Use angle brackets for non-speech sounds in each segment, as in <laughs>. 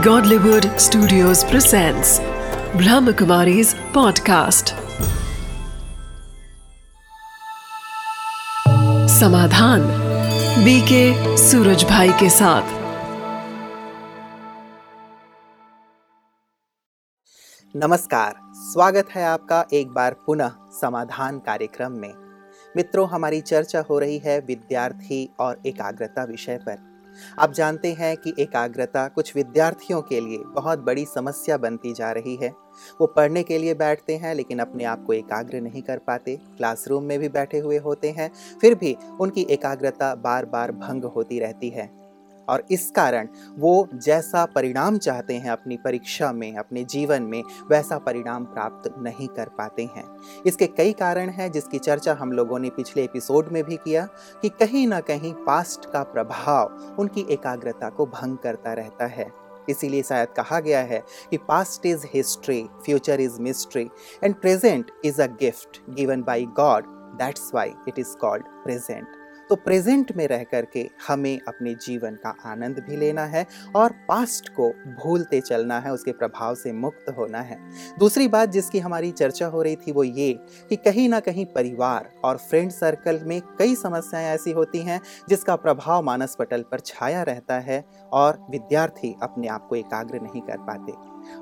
Godlywood Studios presents Brahmakumari's podcast. Samadhan BK Suraj Bhai के साथ। नमस्कार, स्वागत है आपका एक बार पुनः समाधान कार्यक्रम में। मित्रों, हमारी चर्चा हो रही है विद्यार्थी और एकाग्रता विषय पर। आप जानते हैं कि एकाग्रता कुछ विद्यार्थियों के लिए बहुत बड़ी समस्या बनती जा रही है। वो पढ़ने के लिए बैठते हैं, लेकिन अपने आप को एकाग्र नहीं कर पाते। क्लासरूम में भी बैठे हुए होते हैं, फिर भी उनकी एकाग्रता बार बार भंग होती रहती है। और इस कारण वो जैसा परिणाम चाहते हैं अपनी परीक्षा में, अपने जीवन में, वैसा परिणाम प्राप्त नहीं कर पाते हैं। इसके कई कारण हैं जिसकी चर्चा हम लोगों ने पिछले एपिसोड में भी किया कि कहीं ना कहीं पास्ट का प्रभाव उनकी एकाग्रता को भंग करता रहता है। इसीलिए शायद कहा गया है कि past is history, future is mystery, and present is a gift given by God, that's why it is called present. तो प्रेजेंट में रह करके हमें अपने जीवन का आनंद भी लेना है और पास्ट को भूलते चलना है, उसके प्रभाव से मुक्त होना है। दूसरी बात जिसकी हमारी चर्चा हो रही थी वो ये कि कहीं ना कहीं परिवार और फ्रेंड सर्कल में कई समस्याएँ ऐसी होती हैं जिसका प्रभाव मानस पटल पर छाया रहता है और विद्यार्थी अपने आप को एकाग्र नहीं कर पाते।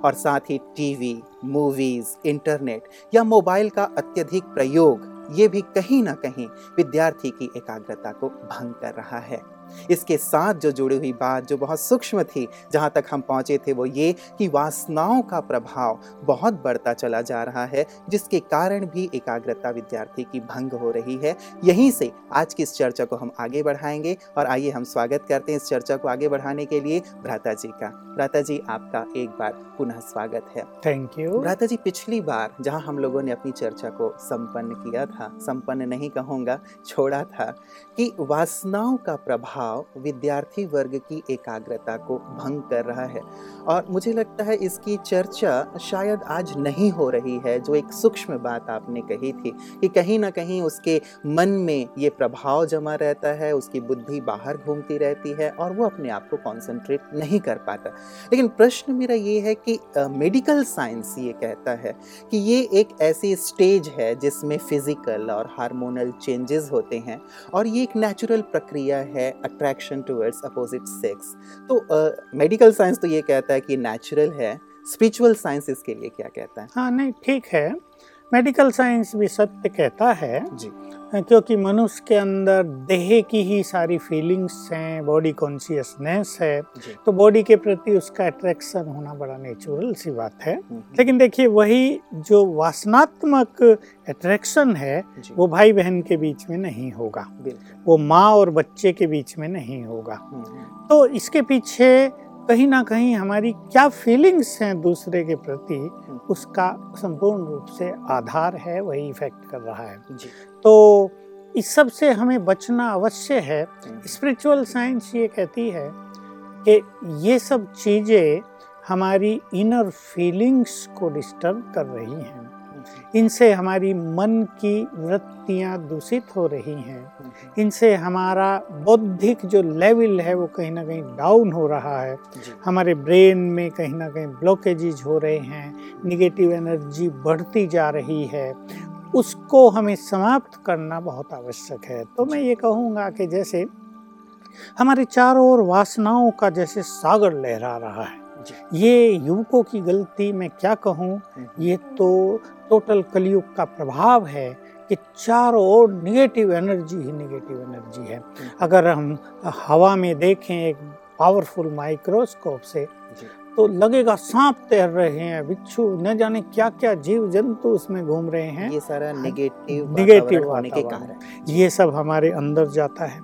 और साथ ही टीवी मूवीज़ इंटरनेट या मोबाइल का अत्यधिक प्रयोग ये भी कहीं ना कहीं विद्यार्थी की एकाग्रता को भंग कर रहा है। इसके साथ जो जुड़ी हुई बात जो बहुत सूक्ष्म थी जहाँ तक हम पहुँचे थे वो ये कि वासनाओं का प्रभाव बहुत बढ़ता चला जा रहा है जिसके कारण भी एकाग्रता विद्यार्थी की भंग हो रही है। यहीं से आज की इस चर्चा को हम आगे बढ़ाएँगे और आइए हम स्वागत करते हैं इस चर्चा को आगे बढ़ाने के लिए भ्राता जी का। भ्राता जी आपका एक बार पुनः स्वागत है। थैंक यू भ्राता जी पिछली बार जहाँ हम लोगों ने अपनी चर्चा को संपन्न किया था संपन्न नहीं कहूँगा छोड़ा था कि वासनाओं का प्रभाव विद्यार्थी वर्ग की एकाग्रता को भंग कर रहा है। और मुझे लगता है इसकी चर्चा शायद आज नहीं हो रही है, जो एक सूक्ष्म बात आपने कही थी कि कहीं ना कहीं उसके मन में ये प्रभाव जमा रहता है, उसकी बुद्धि बाहर घूमती रहती है और वो अपने आप को कॉन्सेंट्रेट नहीं कर पाता। लेकिन प्रश्न मेरा ये है कि मेडिकल साइंस ये कहता है कि ये एक ऐसी स्टेज है जिसमें फ़िज़िकल और हार्मोनल चेंजेस होते हैं और ये एक नेचुरल प्रक्रिया है अट्रैक्शन टूवर्ड्स अपोजिट सेक्स तो मेडिकल uh, साइंस तो ये कहता है कि नेचुरल है स्पिरिचुअल साइंस इसके लिए क्या कहता है? हाँ नहीं ठीक है। मेडिकल साइंस भी सत्य कहता है जी। क्योंकि मनुष्य के अंदर देह की ही सारी फीलिंग्स हैं बॉडी कॉन्शियसनेस है तो बॉडी के प्रति उसका अट्रैक्शन होना बड़ा नेचुरल सी बात है। हम्म, लेकिन देखिए वही जो वासनात्मक अट्रैक्शन है वो भाई बहन के बीच में नहीं होगा। वो माँ और बच्चे के बीच में नहीं होगा। हम्म, हम्म, तो इसके पीछे कहीं ना कहीं हमारी क्या फीलिंग्स हैं दूसरे के प्रति उसका संपूर्ण रूप से आधार है वही इफ़ेक्ट कर रहा है। जी। तो इस सबसे हमें बचना अवश्य है। हम्म, स्पिरिचुअल साइंस ये कहती है कि ये सब चीज़ें हमारी इनर फीलिंग्स को डिस्टर्ब कर रही हैं। हम्म, इनसे हमारी मन की वृत्तियाँ दूषित हो रही हैं। इनसे हमारा बौद्धिक जो लेवल है वो कहीं ना कहीं डाउन हो रहा है। हमारे ब्रेन में कहीं ना कहीं ब्लॉकेजेज हो रहे हैं निगेटिव एनर्जी बढ़ती जा रही है। उसको हमें समाप्त करना बहुत आवश्यक है। तो मैं ये कहूँगा कि जैसे हमारे चारों ओर वासनाओं का जैसे सागर लहरा रहा है। ये युवकों की गलती मैं क्या कहूँ? हम्म, ये तो टोटल कलयुग का प्रभाव है कि चारों ओर निगेटिव एनर्जी ही निगेटिव एनर्जी है। अगर हम हवा में देखें एक पावरफुल माइक्रोस्कोप से तो लगेगा सांप तैर रहे हैं बिच्छू न जाने क्या क्या जीव जंतु उसमें घूम रहे हैं। ये सारा नेगेटिव नेगेटिव होने के कारण। ये सब हमारे अंदर जाता है।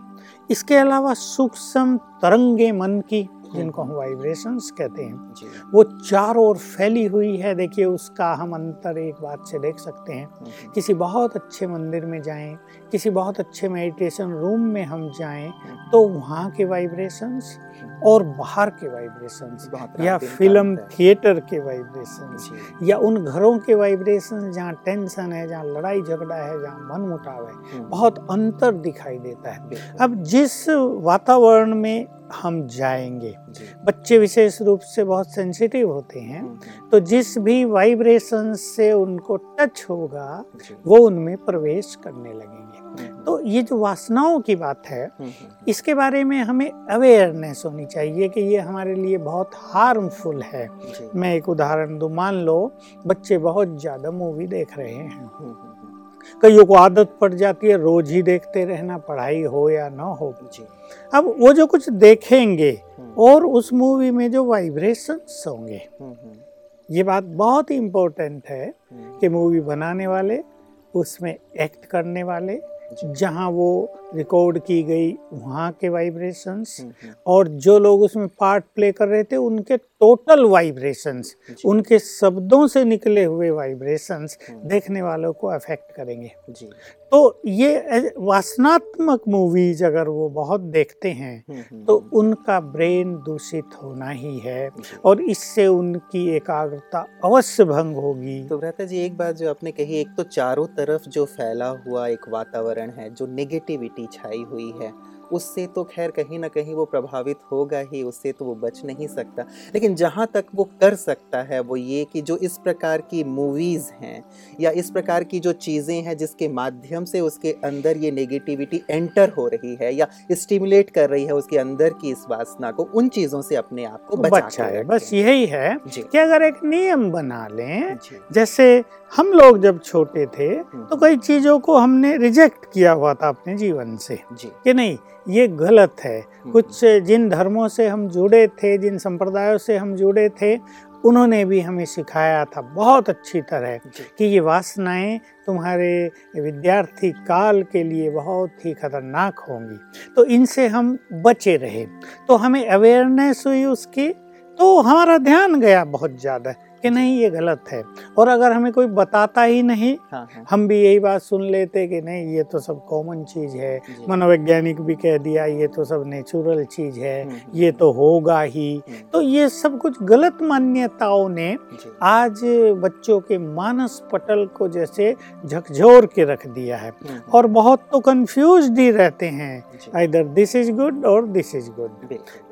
इसके अलावा सूक्ष्म तरंगे मन की जिनको हम वाइब्रेशंस कहते हैं वो चारों ओर फैली हुई है। देखिए उसका हम अंतर एक बात से देख सकते हैं। हम्म, किसी बहुत अच्छे मंदिर में जाएँ किसी बहुत अच्छे मेडिटेशन रूम में हम जाएँ तो वहाँ के वाइब्रेशंस और बाहर के वाइब्रेशंस या फ़िल्म थिएटर के वाइब्रेशंस या उन घरों के वाइब्रेशन जहाँ टेंशन है जहाँ लड़ाई झगड़ा है जहाँ मन मुटाव है हम्म, बहुत अंतर दिखाई देता है। अब जिस वातावरण में हम जाएँगे बच्चे विशेष रूप से बहुत सेंसिटिव होते हैं हम्म, तो जिस भी वाइब्रेशन से उनको टच होगा वो उनमें प्रवेश करने लगेंगे। हम्म, तो ये जो वासनाओं की बात है हम्म, इसके बारे में हमें अवेयरनेस होनी चाहिए कि ये हमारे लिए बहुत हार्मफुल है। मैं एक उदाहरण दूँ मान लो बच्चे बहुत ज़्यादा मूवी देख रहे हैं। हम्म, हम्म, कईयों को आदत पड़ जाती है रोज ही देखते रहना पढ़ाई हो या ना हो। जी। अब वो जो कुछ देखेंगे हम्म, और उस मूवी में जो वाइब्रेशंस होंगे हम्म, हम्म, ये बात बहुत ही इम्पोर्टेंट है हम्म, कि मूवी बनाने वाले उसमें एक्ट करने वाले जहाँ वो रिकॉर्ड की गई वहाँ के वाइब्रेशंस हम्म, हम्म, और जो लोग उसमें पार्ट प्ले कर रहे थे उनके टोटल वाइब्रेशंस उनके शब्दों से निकले हुए वाइब्रेशंस हम्म, देखने वालों को अफेक्ट करेंगे। जी। तो ये वासनात्मक मूवीज़ अगर वो बहुत देखते हैं तो उनका ब्रेन दूषित होना ही है और इससे उनकी एकाग्रता अवश्य भंग होगी। तो भ्राता जी एक बात जो आपने कही एक तो चारों तरफ़ जो फैला हुआ एक वातावरण है जो नेगेटिविटी छाई हुई है। उससे तो खैर कहीं ना कहीं वो प्रभावित होगा ही उससे तो वो बच नहीं सकता। लेकिन जहाँ तक वो कर सकता है वो ये कि जो इस प्रकार की मूवीज़ हैं या इस प्रकार की जो चीज़ें हैं जिसके माध्यम से उसके अंदर ये नेगेटिविटी एंटर हो रही है या स्टिमुलेट कर रही है उसके अंदर की इस वासना को उन चीज़ों से अपने आप को बचा है। बस यही है कि अगर एक नियम बना लें जैसे हम लोग जब छोटे थे हम्म, तो कई चीज़ों को हमने रिजेक्ट किया हुआ था अपने जीवन से जी। कि नहीं ये गलत है। हम्म, कुछ जिन धर्मों से हम जुड़े थे जिन संप्रदायों से हम जुड़े थे उन्होंने भी हमें सिखाया था। बहुत अच्छी तरह कि ये वासनाएँ तुम्हारे विद्यार्थी काल के लिए बहुत ही खतरनाक होंगी। तो इनसे हम बचे रहे। तो हमें अवेयरनेस हुई उसकी तो हमारा ध्यान गया बहुत ज़्यादा। कि नहीं ये गलत है। और अगर हमें कोई बताता ही नहीं हाँ हाँ। हम भी यही बात सुन लेते कि नहीं ये तो सब कॉमन चीज़ है। मनोवैज्ञानिक भी कह दिया ये तो सब नेचुरल चीज़ है हम्म, ये तो होगा ही। हम्म, तो ये सब कुछ गलत मान्यताओं ने आज बच्चों के मानस पटल को जैसे झकझोर के रख दिया है। हम्म, और बहुत तो कंफ्यूज ही रहते हैं। इधर दिस इज़ गुड और दिस इज़ गुड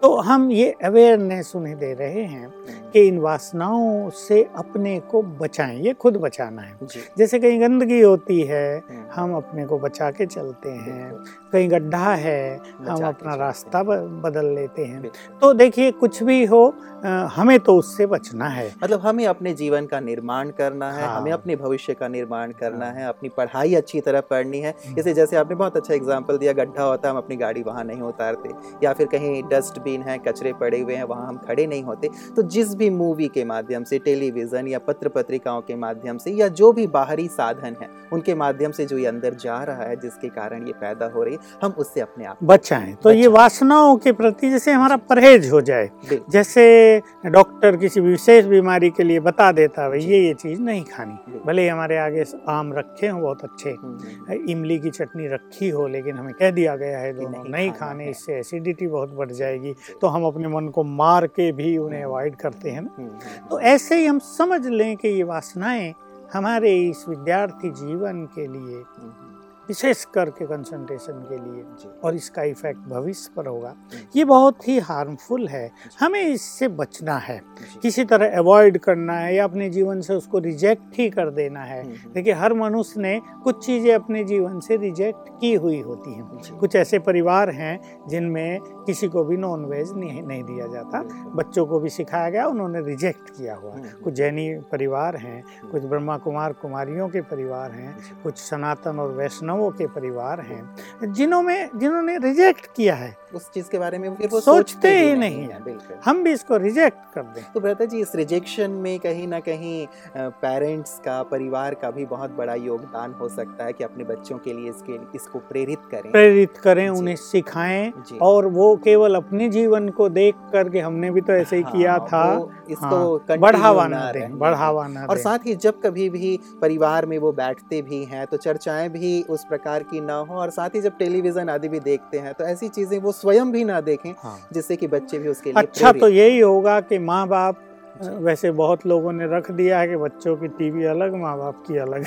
तो हम ये अवेयरनेस उन्हें दे रहे हैं हम्म, कि इन वासनाओं से अपने को बचाएँ ये खुद बचाना है। जैसे कहीं गंदगी होती है हम्म, हम अपने को बचा के चलते हैं। कहीं गड्ढा है हम अपना रास्ता बदल लेते हैं। तो देखिए कुछ भी हो हमें तो उससे बचना है। मतलब हमें अपने जीवन का निर्माण करना है हाँ। हमें अपने भविष्य का निर्माण करना हाँ। है अपनी पढ़ाई अच्छी तरह पढ़नी है। हम्म। जैसे जैसे आपने बहुत अच्छा एग्ज़ाम्पल दिया गड्ढा होता है हम अपनी गाड़ी वहाँ नहीं उतारते। या फिर कहीं डस्टबिन है कचरे पड़े हुए हैं वहाँ हम खड़े नहीं होते। तो जिस भी मूवी के माध्यम से टेलीविज़न या पत्र पत्रिकाओं के माध्यम से या जो भी बाहरी साधन है उनके माध्यम से जो ये अंदर जा रहा है जिसके कारण ये पैदा हो रही है हम उससे अपने आप बचाएँ। तो ये वासनाओं के प्रति जैसे हमारा परहेज हो जाए जैसे डॉक्टर किसी विशेष बीमारी के लिए बता देता है ये ये चीज़ नहीं खानी। भले ही हमारे आगे आम रखे हों बहुत अच्छे। हम्म, हम्म, इमली की चटनी रखी हो लेकिन हमें कह दिया गया है दोनों नहीं खाने इससे एसिडिटी बहुत बढ़ जाएगी। तो हम अपने मन को मार के भी उन्हें हम्म। अवॉइड करते हैं ना। हम्म, हम्म, तो ऐसे ही हम समझ लें कि ये वासनाएँ हमारे इस विद्यार्थी जीवन के लिए हम्म, हम्म, विशेष करके कंसंट्रेशन के लिए और इसका इफ़ेक्ट भविष्य पर होगा। ये बहुत ही हार्मफुल है। हमें इससे बचना है। किसी तरह अवॉइड करना है या अपने जीवन से उसको रिजेक्ट ही कर देना है। हम्म, हम्म, देखिए हर मनुष्य ने कुछ चीज़ें अपने जीवन से रिजेक्ट की हुई होती हैं। कुछ ऐसे परिवार हैं जिनमें किसी को भी नॉन वेज नहीं नहीं दिया जाता। बच्चों को भी सिखाया गया उन्होंने रिजेक्ट किया हुआ। हम्म, कुछ जैनी परिवार हैं कुछ ब्रह्मा कुमार कुमारियों के परिवार हैं कुछ सनातन और वैष्णवों के परिवार हैं जिन्हों में जिन्होंने रिजेक्ट किया है। उस चीज़ के बारे में फिर वो सोचते ही नहीं है बिल्कुल। हम भी इसको रिजेक्ट कर दें। तो भ्राता जी इस रिजेक्शन में कहीं ना कहीं पेरेंट्स का परिवार का भी बहुत बड़ा योगदान हो सकता है कि अपने बच्चों के लिए इसके इसको प्रेरित करें। प्रेरित करें उन्हें सिखाएँ और वो केवल अपने जीवन को देख करके हमने भी तो ऐसे ही किया हाँ, था। इसको हाँ, बढ़ावा ना दें बढ़ावा ना और साथ ही जब कभी भी परिवार में वो बैठते भी हैं तो चर्चाएँ भी उस प्रकार की ना हो और साथ ही जब टेलीविज़न आदि भी देखते हैं तो ऐसी चीज़ें वो स्वयं भी ना देखें हाँ। जिससे कि बच्चे भी उसके लिए अच्छा तो यही होगा कि माँ बाप वैसे बहुत लोगों ने रख दिया है कि बच्चों की टीवी अलग माँ बाप की अलग।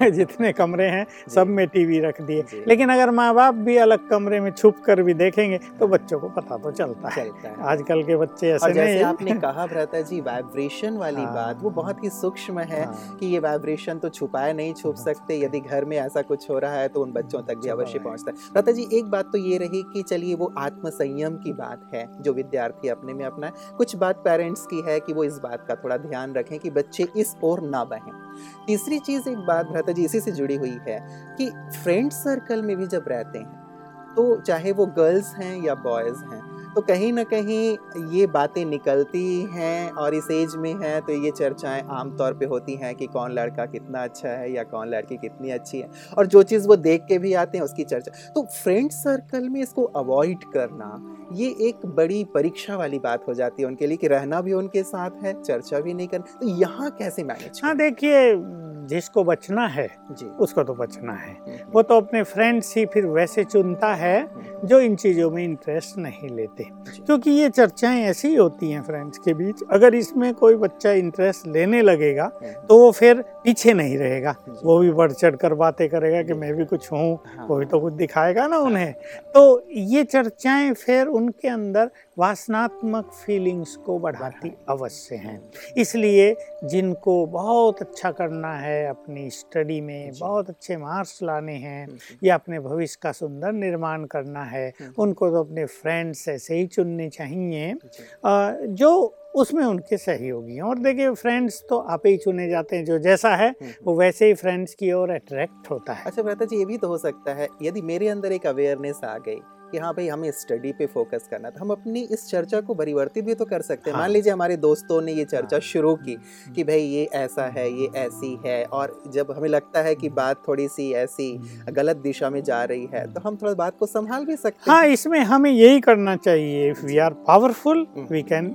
है <laughs> जितने कमरे हैं सब में टीवी रख दिए। लेकिन अगर माँ बाप भी अलग कमरे में छुप कर भी देखेंगे तो बच्चों को पता तो चलता है। चलता है। आजकल के बच्चे और ऐसे जैसे नहीं आपने <laughs> कहा भ्राता जी वाइब्रेशन वाली हाँ। बात वो बहुत ही सूक्ष्म है हाँ, कि ये वाइब्रेशन तो छुपाए नहीं छुप हाँ। सकते। यदि घर में ऐसा कुछ हो रहा है तो उन बच्चों तक भी अवश्य है। पहुँचता है। भ्राता जी एक बात तो ये रही कि चलिए वो आत्मसंयम की बात है जो विद्यार्थी अपने में अपना कुछ बात पेरेंट्स की है कि वो इस बात का थोड़ा ध्यान रखें कि बच्चे इस ओर ना बहें। तीसरी चीज़ एक बात भ्राता जी, इसी से जुड़ी हुई है कि फ्रेंड सर्कल में भी जब रहते हैं तो चाहे वो गर्ल्स हैं या बॉयज़ हैं तो कहीं ना कहीं ये बातें निकलती हैं और इस एज में है तो ये चर्चाएँ आमतौर पे होती हैं कि कौन लड़का कितना अच्छा है या कौन लड़की कितनी अच्छी है। और जो चीज़ वो देख के भी आते हैं उसकी चर्चा। तो फ्रेंड सर्कल में इसको अवॉइड करना ये एक बड़ी परीक्षा वाली बात हो जाती है उनके लिए कि रहना भी उनके साथ है चर्चा भी नहीं करना। तो यहाँ कैसे मैनेज हाँ देखिए जिसको बचना है जी। उसको तो बचना है। हम्म, वो तो अपने फ्रेंड्स ही फिर वैसे चुनता है जो इन चीज़ों में इंटरेस्ट नहीं लेते। क्योंकि ये चर्चाएँ ऐसी ही होती हैं फ्रेंड्स के बीच। अगर इसमें कोई बच्चा इंटरेस्ट लेने लगेगा हम्म, तो वो फिर पीछे नहीं रहेगा। वो भी बढ़ चढ़ कर बातें करेगा कि मैं भी कुछ हूँ हाँ, वो भी तो कुछ दिखाएगा ना उन्हें। तो ये चर्चाएँ फिर उनके अंदर वासनात्मक फीलिंग्स को बढ़ाती अवश्य हैं। इसलिए जिनको बहुत अच्छा करना है अपनी स्टडी में बहुत अच्छे मार्क्स लाने हैं हम्म, या अपने भविष्य का सुंदर निर्माण करना है हम्म, उनको तो अपने फ्रेंड्स ऐसे ही चुनने चाहिए जो। उसमें उनके सहयोगी हैं। और देखिए फ्रेंड्स तो आप ही चुने जाते हैं जो जैसा है हम्म, वो वैसे ही फ्रेंड्स की ओर अट्रैक्ट होता है। अच्छा भ्राता जी ये भी तो हो सकता है यदि मेरे अंदर एक अवेयरनेस आ गई कि हाँ भाई हमें स्टडी पे फोकस करना था हम अपनी इस चर्चा को परिवर्तित भी तो कर सकते हैं। हाँ। मान लीजिए हमारे दोस्तों ने ये चर्चा हाँ। शुरू की कि भाई ये ऐसा है ये ऐसी है और जब हमें लगता है कि बात थोड़ी सी ऐसी गलत दिशा में जा रही है तो हम थोड़ा बात को संभाल भी सकते हाँ इसमें हमें यही करना चाहिए if we are powerful hmm. We can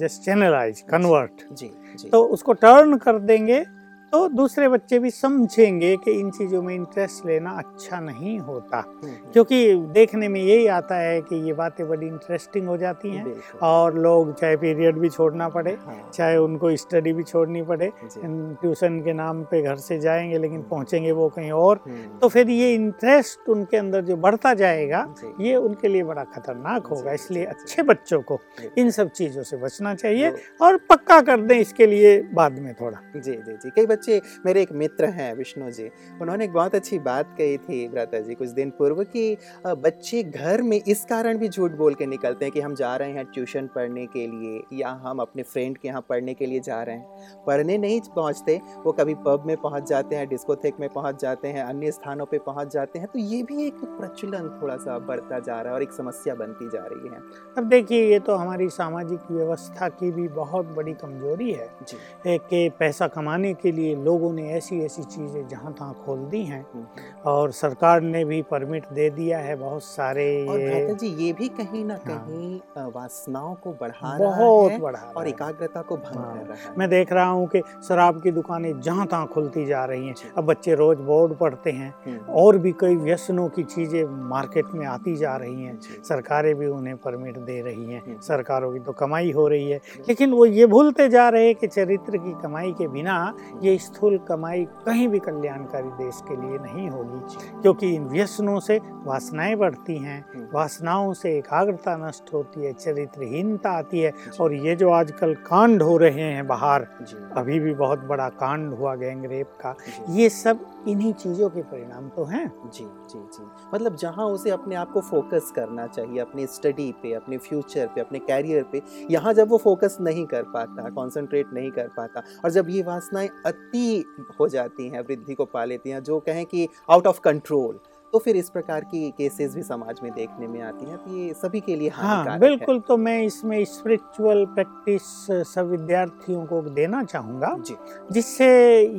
just channelise convert जी तो उसको टर्न कर देंगे तो दूसरे बच्चे भी समझेंगे कि इन चीज़ों में इंटरेस्ट लेना अच्छा नहीं होता। हम्म, हम्म, क्योंकि देखने में यही आता है कि ये बातें बड़ी इंटरेस्टिंग हो जाती हैं और लोग चाहे पीरियड भी छोड़ना पड़े हाँ, चाहे उनको स्टडी भी छोड़नी पड़े ट्यूशन के नाम पे घर से जाएँगे लेकिन पहुँचेंगे वो कहीं और हम्म, तो फिर ये इंटरेस्ट उनके अंदर जो बढ़ता जाएगा ये उनके लिए बड़ा खतरनाक होगा। इसलिए। अच्छे बच्चों को इन सब चीज़ों से बचना चाहिए और पक्का कर दें इसके लिए बाद में थोड़ा। जी जी जी। कई बच्चे मेरे एक मित्र हैं विष्णु जी। उन्होंने एक बहुत अच्छी बात कही थी भ्राता जी कुछ दिन पूर्व कि बच्चे घर में इस कारण भी झूठ बोल के निकलते हैं कि हम जा रहे हैं ट्यूशन पढ़ने के लिए या हम अपने फ्रेंड के यहाँ पढ़ने के लिए जा रहे हैं। पढ़ने नहीं पहुँचते वो कभी पब में पहुँच जाते हैं डिस्कोथेक में पहुँच जाते हैं अन्य स्थानों पर पहुँच जाते हैं तो ये भी एक प्रचलन थोड़ा सा बढ़ता जा रहा है और एक समस्या बनती जा रही है। अब देखिए ये तो हमारी सामाजिक व्यवस्था की भी बहुत बड़ी कमज़ोरी है। जी। कि पैसा कमाने के लिए लोगों ने ऐसी ऐसी चीज़ें जहाँ तहाँ खोल दी हैं हम्म। और सरकार ने भी परमिट दे दिया है बहुत सारे और ये जी ये भी कहीं ना हाँ। कहीं वासनाओं को बढ़ा रहा बहुत है बढ़ा और एकाग्रता को भंग हाँ। कर रहा है। मैं देख रहा हूँ कि शराब की दुकानें जहाँ तहाँ खुलती जा रही हैं। अब बच्चे रोज बोर्ड पढ़ते हैं हम्म, और भी कई व्यसनों की चीज़ें मार्केट में आती जा रही हैं। सरकारें भी उन्हें परमिट दे रही हैं। हम्म। सरकारों की तो कमाई हो रही है। लेकिन वो ये भूलते जा रहे हैं कि चरित्र की कमाई के बिना ये स्थूल कमाई कहीं भी कल्याणकारी देश के लिए नहीं होगी क्योंकि इन व्यसनों से वासनाएँ बढ़ती हैं हम्म, वासनाओं से एकाग्रता नष्ट होती है चरित्रहीनता आती है और ये जो आजकल कांड हो रहे हैं बाहर अभी भी बहुत बड़ा कांड हुआ गैंगरेप का ये सब इन्हीं चीज़ों के परिणाम तो हैं। जी जी जी। मतलब जहाँ उसे अपने आप को फोकस करना चाहिए अपने स्टडी पे अपने फ्यूचर पे अपने कैरियर पे यहाँ जब वो फोकस नहीं कर पाता कंसंट्रेट नहीं कर पाता और जब ये वासनाएँ अति हो जाती हैं, वृद्धि को पा लेती हैं, जो कहें कि आउट ऑफ़ कंट्रोल तो फिर इस प्रकार की केसेस भी समाज में देखने में आती हैं तो ये सभी के लिए हाँ हानिकारक है। बिल्कुल तो मैं इसमें स्पिरिचुअल प्रैक्टिस सब विद्यार्थियों को देना चाहूँगा जिससे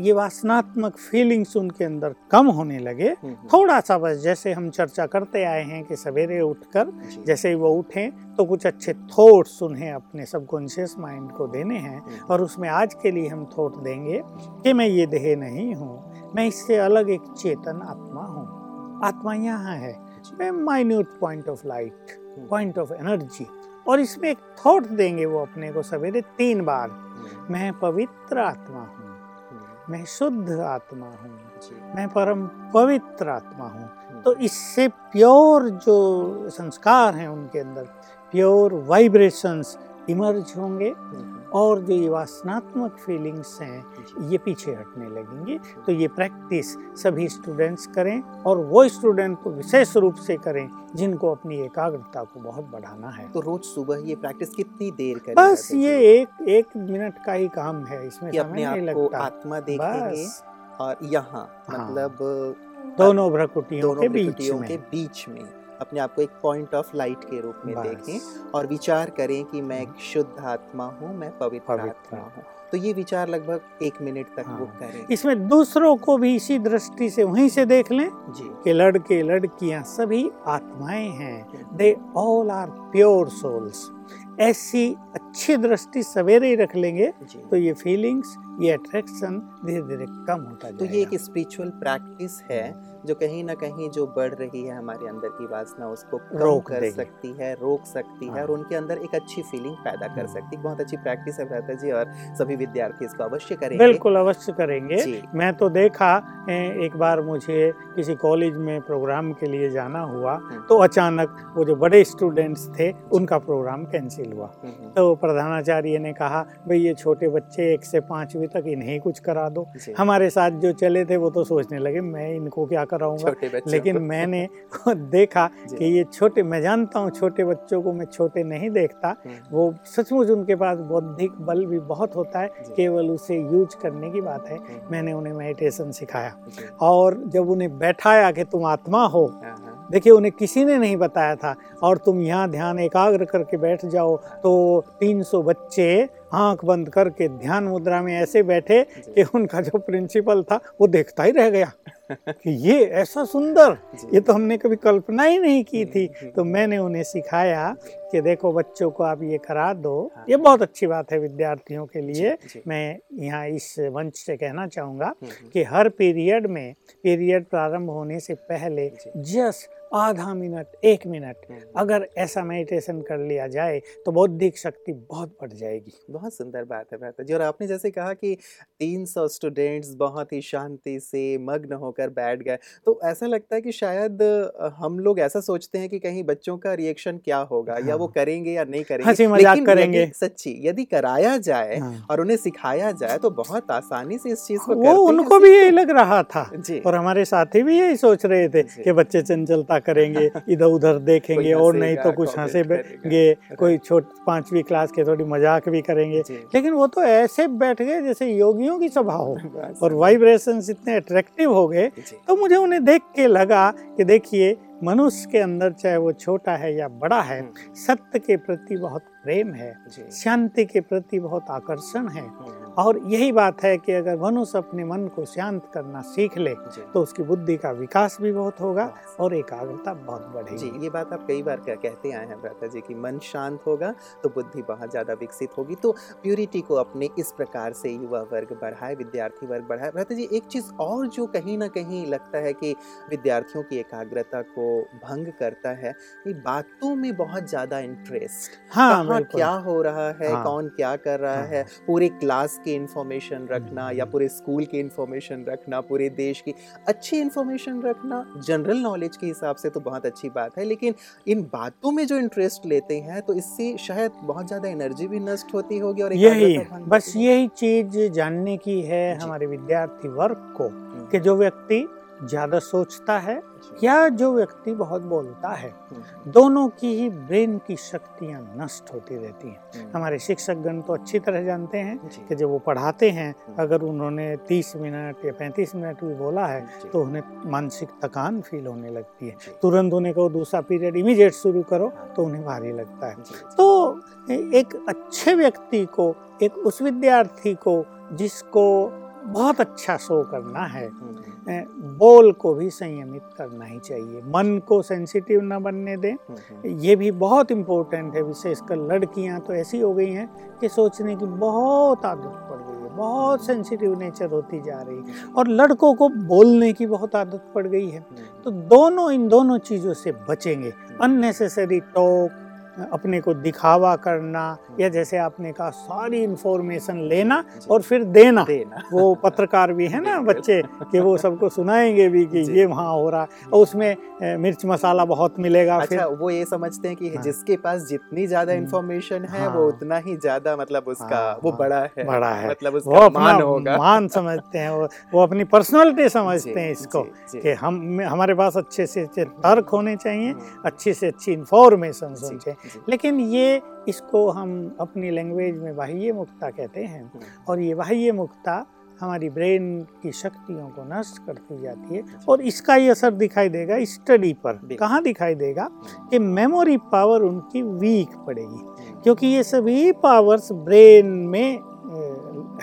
ये वासनात्मक फीलिंग्स उनके अंदर कम होने लगे। हम्म, हम्म, थोड़ा सा बस जैसे हम चर्चा करते आए हैं कि सवेरे उठकर जैसे ही वो उठें तो कुछ अच्छे थॉट्स उन्हें अपने सबकॉन्शियस माइंड को देने हैं हम्म, और उसमें आज के लिए हम थॉट देंगे कि मैं ये देह नहीं हूँ मैं इससे अलग एक चेतन आत्मा हूँ। आत्मा यहाँ है। Minute point of light hmm, point of energy और इसमें एक थॉट देंगे वो अपने को सवेरे तीन बार। हम्म, मैं पवित्र आत्मा हूँ। हम्म, मैं शुद्ध आत्मा हूँ। मैं परम पवित्र आत्मा हूँ। हम्म, तो इससे प्योर जो संस्कार हैं उनके अंदर प्योर वाइब्रेशंस इमर्ज होंगे हम्म, और जो ये वासनात्मक फीलिंग्स हैं ये पीछे हटने लगेंगे। तो ये प्रैक्टिस सभी स्टूडेंट्स करें और वो स्टूडेंट तो विशेष रूप से करें जिनको अपनी एकाग्रता को बहुत बढ़ाना है। तो रोज सुबह ये प्रैक्टिस कितनी देर करें? बस ये एक एक मिनट का ही काम है इसमें कि समय नहीं लगता। आत्मा देखेंगे और यहाँ हाँ। मतलब दोनों भ्रकुटियों के बीच में के बीच में। अपने आप को एक पॉइंट ऑफ़ लाइट के रूप में देखें और विचार करें कि मैं एक शुद्ध आत्मा हूँ मैं पवित्र पवित्र आत्मा हूँ। तो ये विचार लगभग एक मिनट तक हाँ। वो। करें। इसमें दूसरों को भी इसी दृष्टि से वहीं से देख लें जी। कि लड़के लड़कियाँ सभी आत्माएँ हैं। They all are pure souls ऐसी अच्छी दृष्टि सवेरे ही रख लेंगे तो ये फीलिंग्स ये अट्रैक्शन धीरे धीरे कम होता तो ये एक स्पिरिचुअल प्रैक्टिस है जो कहीं ना कहीं जो बढ़ रही है हमारे अंदर की वासना उसको रोक कर सकती है रोक सकती है हाँ। और उनके अंदर एक अच्छी फीलिंग पैदा कर हाँ। सकती है। बहुत अच्छी प्रैक्टिस है भ्राता जी और सभी विद्यार्थी इसको अवश्य करेंगे। बिल्कुल अवश्य करेंगे। मैं तो देखा एक बार मुझे किसी कॉलेज में प्रोग्राम के लिए जाना हुआ हम्म, तो अचानक वो जो बड़े स्टूडेंट्स थे उनका प्रोग्राम कैंसिल हुआ। हम्म, हम्म, तो प्रधानाचार्य ने कहा भाई ये छोटे बच्चे एक से पांचवी तक इन्हें कुछ करा दो। हमारे साथ जो चले थे वो तो सोचने लगे मैं इनको क्या कराऊँगा? लेकिन मैंने देखा कि ये छोटे मैं जानता हूँ छोटे बच्चों को मैं छोटे नहीं देखता। हम्म, वो सचमुच उनके पास बौद्धिक बल भी बहुत होता है केवल उसे यूज़ करने की बात है। हम्म, मैंने उन्हें मेडिटेशन सिखाया। और जब उन्हें बैठाया कि तुम आत्मा हो हाँ, हाँ, देखिए उन्हें किसी ने नहीं बताया था। और तुम यहाँ ध्यान एकाग्र करके बैठ जाओ तो 300 बच्चे आँख बंद करके ध्यान मुद्रा में ऐसे बैठे कि उनका जो प्रिंसिपल था वो देखता ही रह गया <laughs> कि ये ऐसा सुंदर ये तो हमने कभी कल्पना ही नहीं की थी। हम्म, तो मैंने उन्हें सिखाया कि देखो बच्चों को आप ये करा दो। हाँ। ये बहुत अच्छी बात है विद्यार्थियों के लिए। मैं यहाँ इस मंच से कहना चाहूँगा हम्म, हम्म, कि हर पीरियड में पीरियड प्रारंभ होने से पहले जस्ट आधा मिनट एक मिनट। हम्म, अगर ऐसा मेडिटेशन कर लिया जाए तो बौद्धिक शक्ति बहुत बढ़ जाएगी। बहुत सुंदर बात है भ्राता जी। और आपने जैसे कहा कि 300 स्टूडेंट्स बहुत ही शांति से मग्न होकर बैठ गए। तो ऐसा लगता है कि शायद हम लोग ऐसा सोचते हैं कि कहीं बच्चों का रिएक्शन क्या होगा? हाँ। या वो हाँ। करेंगे या नहीं करेंगे? हँसी मज़ाक लेकिन करेंगे। सच्ची यदि कराया जाए हाँ। और उन्हें सिखाया जाए तो बहुत आसानी से इस चीज़ को वो उनको भी यही लग रहा था। और हमारे साथी भी यही सोच रहे थे कि बच्चे चंचलता करेंगे इधर उधर देखेंगे और नहीं तो कुछ हंसेंगे कोई छोट पांचवी क्लास के थोड़ी मज़ाक भी करेंगे। लेकिन वो तो ऐसे बैठ गए जैसे योगियों की सभा हो। <laughs> और वाइब्रेशन इतने अट्रैक्टिव हो गए तो मुझे उन्हें देख के लगा कि देखिए मनुष्य के अंदर चाहे वो छोटा है या बड़ा है हम्म, सत्य के प्रति बहुत प्रेम है शांति के प्रति बहुत आकर्षण है। हम्म, और यही बात है कि अगर मनुष्य अपने मन को शांत करना सीख ले तो उसकी बुद्धि का विकास भी बहुत होगा और एकाग्रता बहुत जी बढ़ेगी ये बात आप कई बार कह- कहते आए हैं भ्राता जी कि मन शांत होगा तो बुद्धि बहुत ज़्यादा विकसित होगी। तो प्यूरिटी को अपने इस प्रकार से युवा वर्ग बढ़ाए विद्यार्थी वर्ग बढ़ाए। भ्राता जी एक चीज़ और जो कहीं ना कहीं लगता है कि विद्यार्थियों की एकाग्रता को भंग करता है कि बातों में बहुत ज़्यादा इंटरेस्ट हाँ कहाँ क्या हो रहा है हाँ। कौन क्या कर रहा हाँ। है पूरे क्लास की इंफॉर्मेशन रखना या पूरे स्कूल की इंफॉर्मेशन रखना पूरे देश की अच्छी इंफॉर्मेशन रखना जनरल नॉलेज के हिसाब से तो बहुत अच्छी बात है लेकिन इन बातों में जो इंटरेस्ट लेते हैं तो इससे शायद बहुत ज़्यादा एनर्जी भी नष्ट होती होगी और यही बस यही चीज़ जानने की है हमारे विद्यार्थी वर्ग को हम्म, कि जो व्यक्ति ज़्यादा सोचता है या जो व्यक्ति बहुत बोलता है हम्म, दोनों की ही ब्रेन की शक्तियाँ नष्ट होती रहती हैं। हम्म, हमारे शिक्षक गण तो अच्छी तरह जानते हैं कि जब वो पढ़ाते हैं हम्म। अगर उन्होंने 30 मिनट या 35 मिनट भी बोला है तो उन्हें मानसिक थकान फील होने लगती है। तुरंत उन्हें कहो दूसरा पीरियड इमीडिएट शुरू करो तो उन्हें भारी लगता है। तो एक अच्छे व्यक्ति को एक उस विद्यार्थी को जिसको बहुत अच्छा शो करना है। हम्म, बोल को भी संयमित करना ही चाहिए। मन को सेंसिटिव ना बनने दें। हम्म, हम्म, ये भी बहुत इम्पोर्टेंट है। विशेषकर लड़कियाँ तो ऐसी हो गई हैं कि सोचने की बहुत आदत पड़ गई है। बहुत सेंसिटिव नेचर होती जा रही है। और लड़कों को बोलने की बहुत आदत पड़ गई है। तो दोनों इन दोनों चीज़ों से बचेंगे। अननेसेसरी टॉक अपने को दिखावा करना या जैसे आपने कहा सारी इंफॉर्मेशन लेना और फिर देना, देना। वो पत्रकार भी है ना बच्चे कि वो सबको सुनाएँगे भी कि ये वहाँ हो रहा है। और उसमें मिर्च मसाला बहुत मिलेगा अच्छा फिर। वो ये समझते हैं कि हाँ। जिसके पास जितनी ज़्यादा इंफॉर्मेशन हम्म। है हाँ। वो उतना ही ज़्यादा मतलब उसका हाँ। वो बड़ा है। बड़ा है। मतलब उसका वो मान होगा। मान समझते हैं वो वो अपनी पर्सनैलिटी <laughs> समझते हैं इसको कि हम हमारे पास अच्छे से अच्छे तर्क होने चाहिए हम्म। अच्छी से अच्छी इंफॉर्मेशन होनी चाहिए। लेकिन ये इसको हम अपनी लैंग्वेज में बाह्य मुक्ता कहते हैं हम्म। और ये बाह्य मुक्ता हमारी ब्रेन की शक्तियों को नष्ट करती जाती है और इसका ये असर दिखाई देगा स्टडी पर। कहाँ दिखाई देगा? हम्म। कि मेमोरी पावर उनकी वीक पड़ेगी हम्म। क्योंकि ये सभी पावर्स ब्रेन में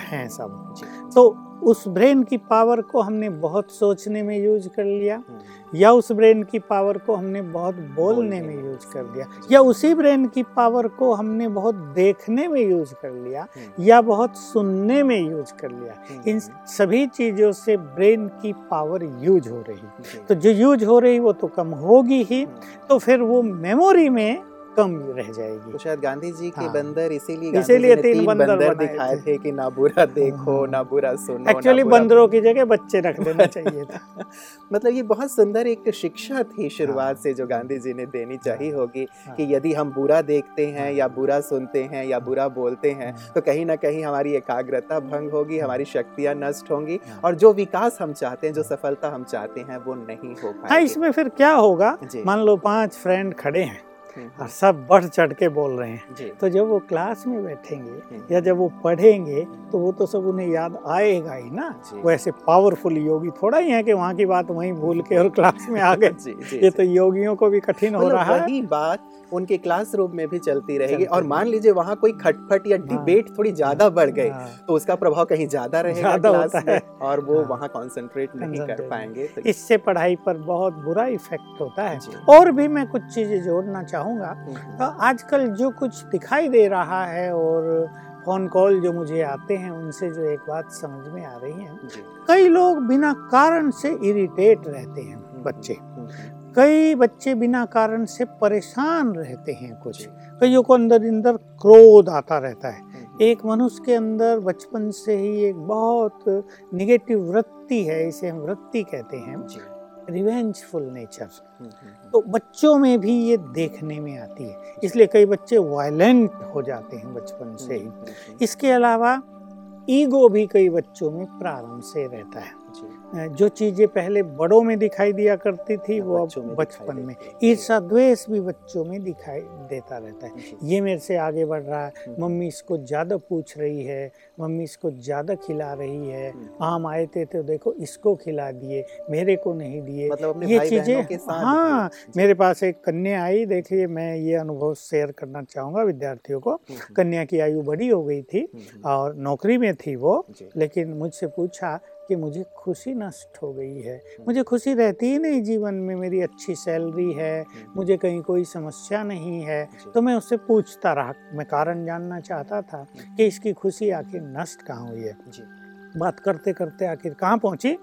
हैं सब। तो उस ब्रेन की पावर को हमने बहुत सोचने में यूज़ कर लिया हम्म। या उस ब्रेन की पावर को हमने बहुत बोलने में यूज़ कर लिया या उसी ब्रेन की पावर को हमने बहुत देखने में यूज़ कर लिया हम्म। या बहुत सुनने में यूज़ कर लिया हम्म। इन सभी चीज़ों से ब्रेन की पावर यूज़ हो रही तो जो यूज़ हो रही वो तो कम होगी ही तो फिर वो मेमोरी में कम रह जाएगी। तो शायद गांधी जी के हाँ। बंदर इसीलिए इसीलिए तीन, बंदर, बंदर दिखाए थे। कि ना बुरा देखो हाँ। ना बुरा सुनो एक्चुअली बंदरों की जगह बच्चे रख देना <laughs> चाहिए था। मतलब ये बहुत सुंदर एक शिक्षा थी शुरुआत हाँ। से जो गांधी जी ने देनी चाहिए हाँ। होगी कि यदि हम बुरा देखते हैं या बुरा सुनते हैं या बुरा बोलते हैं तो कहीं ना कहीं हमारी एकाग्रता भंग होगी हमारी शक्तियाँ नष्ट होंगी और जो विकास हम चाहते हैं जो सफलता हम चाहते हैं वो नहीं हो पाएगी। इसमें फिर क्या होगा? मान लो पाँच फ्रेंड खड़े हैं। और सब बढ़ चढ़ के बोल रहे हैं। तो जब वो क्लास में बैठेंगे हम्म। या जब वो पढ़ेंगे तो वो तो सब उन्हें याद आएगा ही ना। वो ऐसे पावरफुल योगी थोड़ा ही है कि वहाँ की बात वहीं भूल के और क्लास में आ गए। <laughs> ये तो योगियों को भी कठिन हो मतलब रहा है। बात उनके क्लासरूम में भी चलती रहेगी और मान लीजिए वहाँ कोई खटपट या डिबेट हाँ। थोड़ी ज़्यादा बढ़ गए हाँ। तो उसका प्रभाव कहीं ज़्यादा रहेगा क्लास में और वो हाँ। वहाँ कॉन्सेंट्रेट नहीं कर पाएँगे तो इससे पढ़ाई पर बहुत बुरा इफ़ेक्ट होता है। और भी मैं कुछ चीज़ें जोड़ना चाहूँगा हम्म, हम्म। तो आजकल जो कुछ दिखाई दे रहा है और फ़ोन कॉल जो मुझे आते हैं उनसे जो एक बात समझ में आ रही है। कई लोग बिना कारण से इरिटेट रहते हैं हम्म, बच्चे। कई बच्चे बिना कारण से परेशान रहते हैं कुछ। कईयों को अंदर अंदर क्रोध आता रहता है। हम्म। एक मनुष्य के अंदर बचपन से ही एक बहुत निगेटिव वृत्ति है इसे हम वृत्ति कहते हैं। रिवेंजफुल नेचर हम्म, हम्म, तो बच्चों में भी ये देखने में आती है। इसलिए कई बच्चे वायलेंट हो जाते हैं बचपन से ही। इसके अलावा ईगो भी कई बच्चों में प्रारंभ से रहता है। जो चीज़ें पहले बड़ों में दिखाई दिया करती थी वो अब बचपन में। ईर्षा द्वेष भी बच्चों में दिखाई देता रहता है। ये मेरे से आगे बढ़ रहा है। हम्म। मम्मी इसको ज़्यादा पूछ रही है मम्मी इसको ज़्यादा खिला रही है। हम्म। आम आए थे तो देखो इसको खिला दिए मेरे को नहीं दिए। मतलब ये चीज़ें हाँ मेरे पास एक कन्या आई देखिए मैं ये अनुभव शेयर करना चाहूँगा विद्यार्थियों को। हम्म, कन्या की आयु बड़ी हो गई थी और नौकरी में थी वो लेकिन मुझसे पूछा कि मुझे खुशी नष्ट हो गई है। मुझे खुशी रहती ही नहीं जीवन में मेरी अच्छी सैलरी है मुझे कहीं कोई समस्या नहीं है। तो मैं उससे पूछता रहा मैं कारण जानना चाहता था कि इसकी खुशी आखिर नष्ट कहाँ हुई है? बात करते करते आखिर कहाँ पहुँची?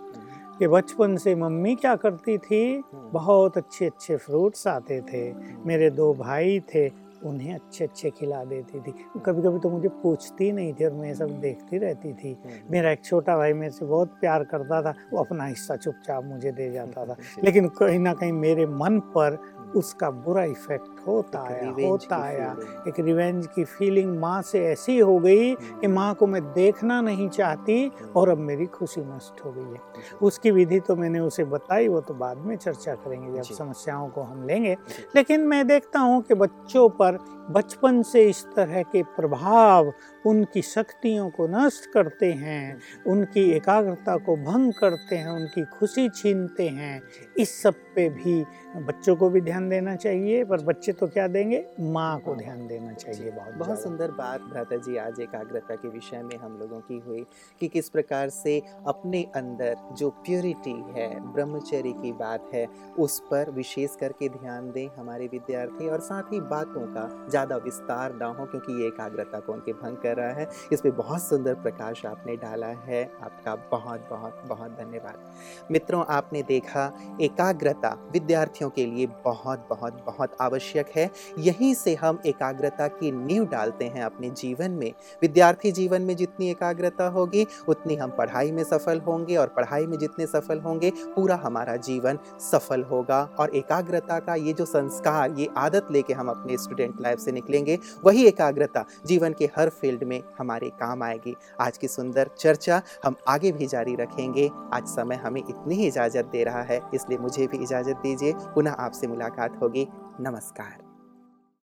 कि बचपन से मम्मी क्या करती थी? बहुत अच्छे अच्छे फ्रूट्स आते थे। मेरे दो भाई थे उन्हें अच्छे अच्छे खिला देती थी। कभी कभी तो मुझे पूछती नहीं थी और मैं सब देखती रहती थी। हम्म। मेरा एक छोटा भाई मेरे से बहुत प्यार करता था वो अपना हिस्सा चुपचाप मुझे दे जाता था। <laughs> लेकिन कहीं ना कहीं मेरे मन पर उसका बुरा इफ़ेक्ट होता आया होता आया। एक रिवेंज की फीलिंग माँ से ऐसी हो गई कि हम्म। माँ को मैं देखना नहीं चाहती हम्म। और अब मेरी खुशी नष्ट हो गई है। उसकी विधि तो मैंने उसे बताई वो तो बाद में चर्चा करेंगे जब समस्याओं को हम लेंगे। लेकिन मैं देखता हूँ कि बच्चों पर बचपन से इस तरह के प्रभाव उनकी शक्तियों को नष्ट करते हैं उनकी एकाग्रता को भंग करते हैं उनकी खुशी छीनते हैं इस सब पे भी बच्चों को भी ध्यान देना चाहिए पर बच्चे बच्चे तो क्या देंगे? माँ को ध्यान देना चाहिए बहुत बहुत सुंदर बात भ्राता जी आज एकाग्रता के विषय में हम लोगों की हुई कि किस प्रकार से अपने अंदर जो प्योरिटी है ब्रह्मचर्य की बात है उस पर विशेष करके ध्यान दें हमारे विद्यार्थी और साथ ही बातों का ज़्यादा विस्तार ना हो क्योंकि ये एकाग्रता को उनके भंग कर रहा है। इस पे बहुत सुंदर प्रकाश आपने डाला है। आपका बहुत बहुत बहुत धन्यवाद। मित्रों आपने देखा एकाग्रता विद्यार्थियों के लिए बहुत बहुत बहुत आवश्यक है, यहीं से हम एकाग्रता की नींव डालते हैं अपने जीवन में। विद्यार्थी जीवन में जितनी एकाग्रता होगी, उतनी हम पढ़ाई में सफल होंगे और पढ़ाई में जितने सफल होंगे, पूरा हमारा जीवन सफल होगा। और एकाग्रता का ये जो संस्कार, ये आदत लेके हम अपने स्टूडेंट लाइफ से निकलेंगे, वही एकाग्रता जीवन के हर फ़ील्ड में हमारे काम आएगी। आज की सुंदर चर्चा हम आगे भी जारी रखेंगे। आज समय हमें इतनी ही इजाज़त दे रहा है, इसलिए मुझे भी इजाज़त दीजिए। पुनः आपसे मुलाकात होगी। नमस्कार।